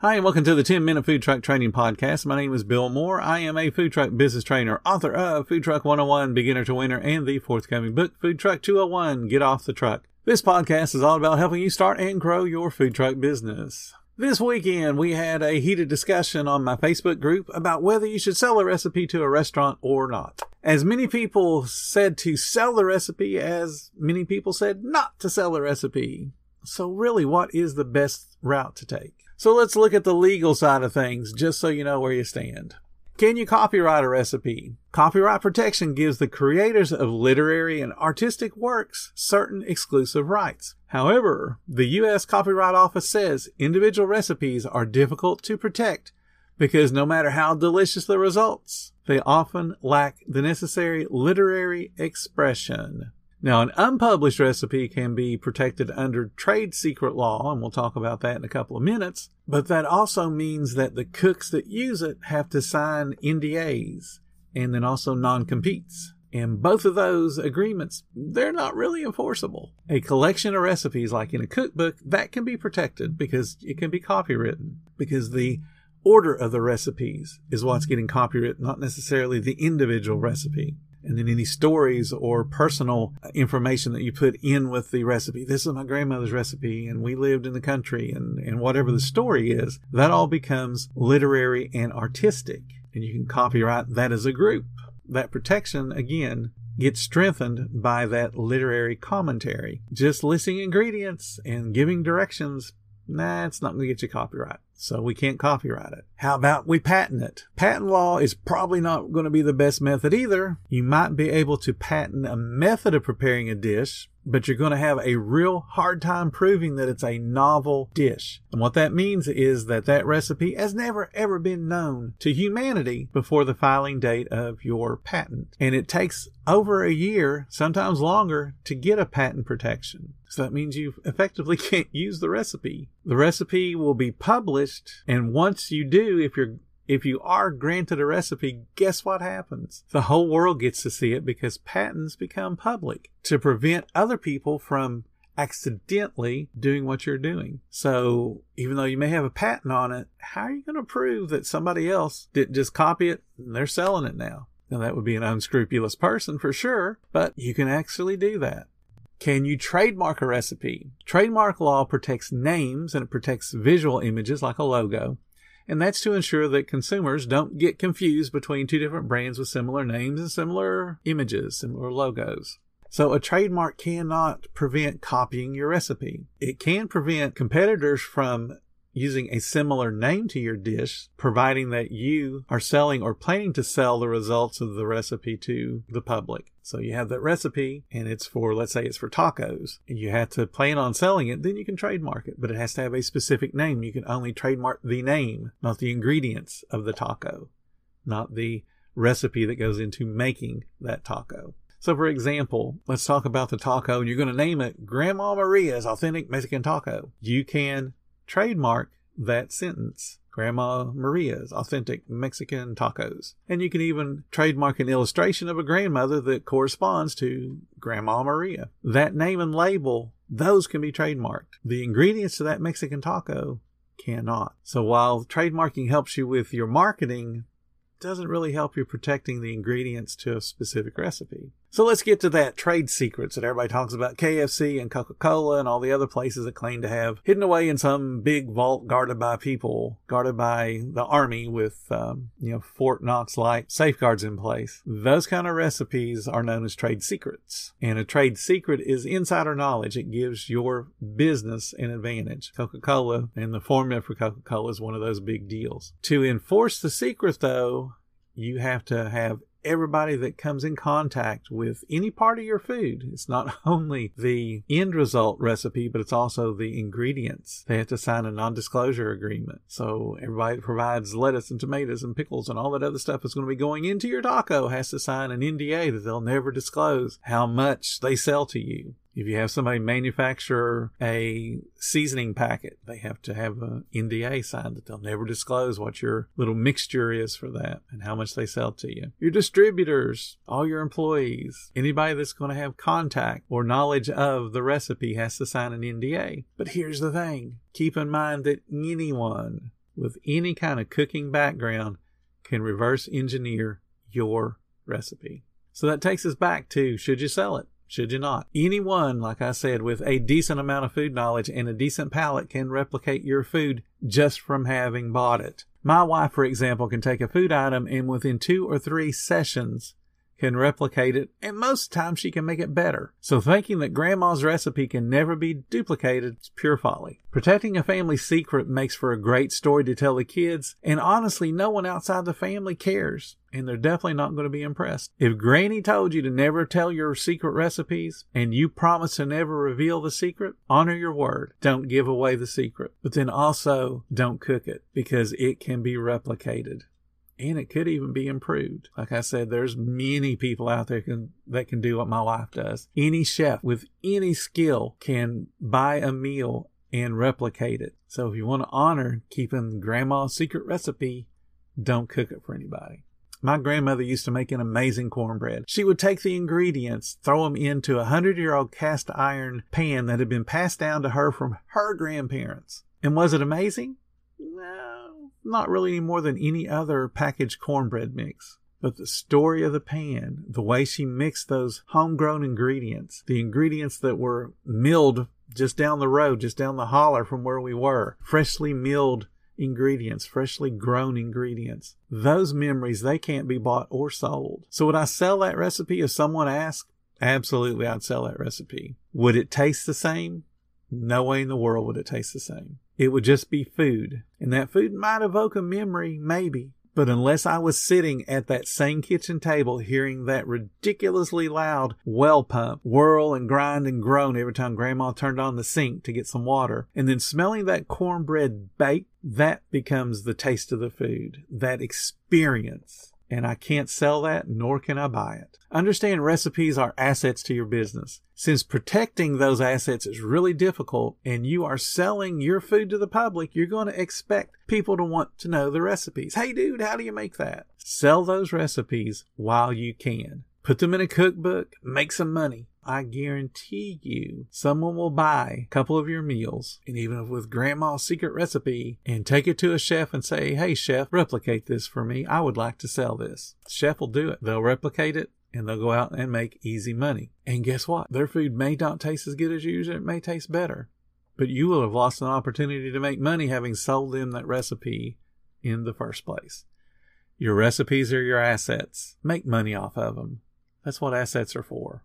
Hi, and welcome to the 10 Minute Food Truck Training Podcast. My name is Bill Moore. I am a food truck business trainer, author of Food Truck 101, Beginner to Winner, and the forthcoming book, Food Truck 201, Get Off the Truck. This podcast is all about helping you start and grow your food truck business. This weekend, we had a heated discussion on my Facebook group about whether you should sell a recipe to a restaurant or not. As many people said to sell the recipe as many people said not to sell the recipe. So really, what is the best route to take? So let's look at the legal side of things, just so you know where you stand. Can you copyright a recipe? Copyright protection gives the creators of literary and artistic works certain exclusive rights. However, the U.S. Copyright Office says individual recipes are difficult to protect because no matter how delicious the results, they often lack the necessary literary expression. Now, an unpublished recipe can be protected under trade secret law, and we'll talk about that in a couple of minutes. But that also means that the cooks that use it have to sign NDAs and then also non-competes. And both of those agreements, they're not really enforceable. A collection of recipes, like in a cookbook, that can be protected because it can be copywritten, because the order of the recipes is what's getting copyrighted, not necessarily the individual recipe and then any stories or personal information that you put in with the recipe. This is my grandmother's recipe, and we lived in the country, and, and whatever the story is, that all becomes literary and artistic, and you can copyright that as a group. That protection, again, gets strengthened by that literary commentary. Just listing ingredients and giving directions, nah, it's not going to get you copyright so we can't copyright it. How about we patent it? Patent law is probably not going to be the best method either. You might be able to patent a method of preparing a dish, but you're going to have a real hard time proving that it's a novel dish. And what that means is that that recipe has never ever been known to humanity before the filing date of your patent. And it takes over a year, sometimes longer, to get a patent protection. So that means you effectively can't use the recipe. The recipe will be published, and once you do, if you're if you are granted a recipe, guess what happens? The whole world gets to see it because patents become public to prevent other people from accidentally doing what you're doing. So even though you may have a patent on it, how are you going to prove that somebody else didn't just copy it and they're selling it now? Now that would be an unscrupulous person for sure, but you can actually do that. Can you trademark a recipe? Trademark law protects names and it protects visual images like a logo and that's to ensure that consumers don't get confused between two different brands with similar names and similar images, similar logos. So a trademark cannot prevent copying your recipe. It can prevent competitors from using a similar name to your dish, providing that you are selling or planning to sell the results of the recipe to the public. So you have that recipe and it's for, let's say it's for tacos and you have to plan on selling it, then you can trademark it, but it has to have a specific name. You can only trademark the name, not the ingredients of the taco, not the recipe that goes into making that taco. So, for example, let's talk about the taco and you're going to name it Grandma Maria's Authentic Mexican Taco. You can trademark that sentence. Grandma Maria's authentic Mexican tacos. And you can even trademark an illustration of a grandmother that corresponds to Grandma Maria. That name and label, those can be trademarked. The ingredients to that Mexican taco cannot. So while trademarking helps you with your marketing, doesn't really help you protecting the ingredients to a specific recipe. So let's get to that trade secrets that everybody talks about KFC and Coca Cola and all the other places that claim to have hidden away in some big vault guarded by people, guarded by the army with, um, you know, Fort Knox like safeguards in place. Those kind of recipes are known as trade secrets. And a trade secret is insider knowledge. It gives your business an advantage. Coca Cola and the formula for Coca Cola is one of those big deals. To enforce the secret, though, you have to have everybody that comes in contact with any part of your food. It's not only the end result recipe, but it's also the ingredients. They have to sign a non disclosure agreement. So everybody that provides lettuce and tomatoes and pickles and all that other stuff is going to be going into your taco has to sign an NDA that they'll never disclose how much they sell to you. If you have somebody manufacture a seasoning packet, they have to have an NDA signed that they'll never disclose what your little mixture is for that and how much they sell to you. Your distributors, all your employees, anybody that's going to have contact or knowledge of the recipe has to sign an NDA. But here's the thing keep in mind that anyone with any kind of cooking background can reverse engineer your recipe. So that takes us back to should you sell it? Should you not? Anyone, like I said, with a decent amount of food knowledge and a decent palate can replicate your food just from having bought it. My wife, for example, can take a food item and within two or three sessions can replicate it, and most times she can make it better. So thinking that grandma's recipe can never be duplicated is pure folly. Protecting a family secret makes for a great story to tell the kids, and honestly, no one outside the family cares. And they're definitely not going to be impressed. If Granny told you to never tell your secret recipes and you promise to never reveal the secret, honor your word. Don't give away the secret. But then also don't cook it because it can be replicated and it could even be improved. Like I said, there's many people out there can, that can do what my wife does. Any chef with any skill can buy a meal and replicate it. So if you want to honor keeping grandma's secret recipe, don't cook it for anybody. My grandmother used to make an amazing cornbread. She would take the ingredients, throw them into a hundred year old cast iron pan that had been passed down to her from her grandparents. And was it amazing? No, not really any more than any other packaged cornbread mix. But the story of the pan, the way she mixed those homegrown ingredients, the ingredients that were milled just down the road, just down the holler from where we were, freshly milled ingredients, freshly grown ingredients. Those memories, they can't be bought or sold. So would I sell that recipe if someone asked? Absolutely, I'd sell that recipe. Would it taste the same? No way in the world would it taste the same. It would just be food. And that food might evoke a memory, maybe. But unless I was sitting at that same kitchen table hearing that ridiculously loud well pump whirl and grind and groan every time grandma turned on the sink to get some water, and then smelling that cornbread baked, that becomes the taste of the food, that experience and I can't sell that, nor can I buy it. Understand recipes are assets to your business. Since protecting those assets is really difficult and you are selling your food to the public, you're going to expect people to want to know the recipes. Hey dude, how do you make that? Sell those recipes while you can. Put them in a cookbook, make some money. I guarantee you someone will buy a couple of your meals and even with grandma's secret recipe and take it to a chef and say, Hey chef, replicate this for me. I would like to sell this. The chef will do it. They'll replicate it and they'll go out and make easy money. And guess what? Their food may not taste as good as yours. It may taste better, but you will have lost an opportunity to make money having sold them that recipe in the first place. Your recipes are your assets. Make money off of them. That's what assets are for.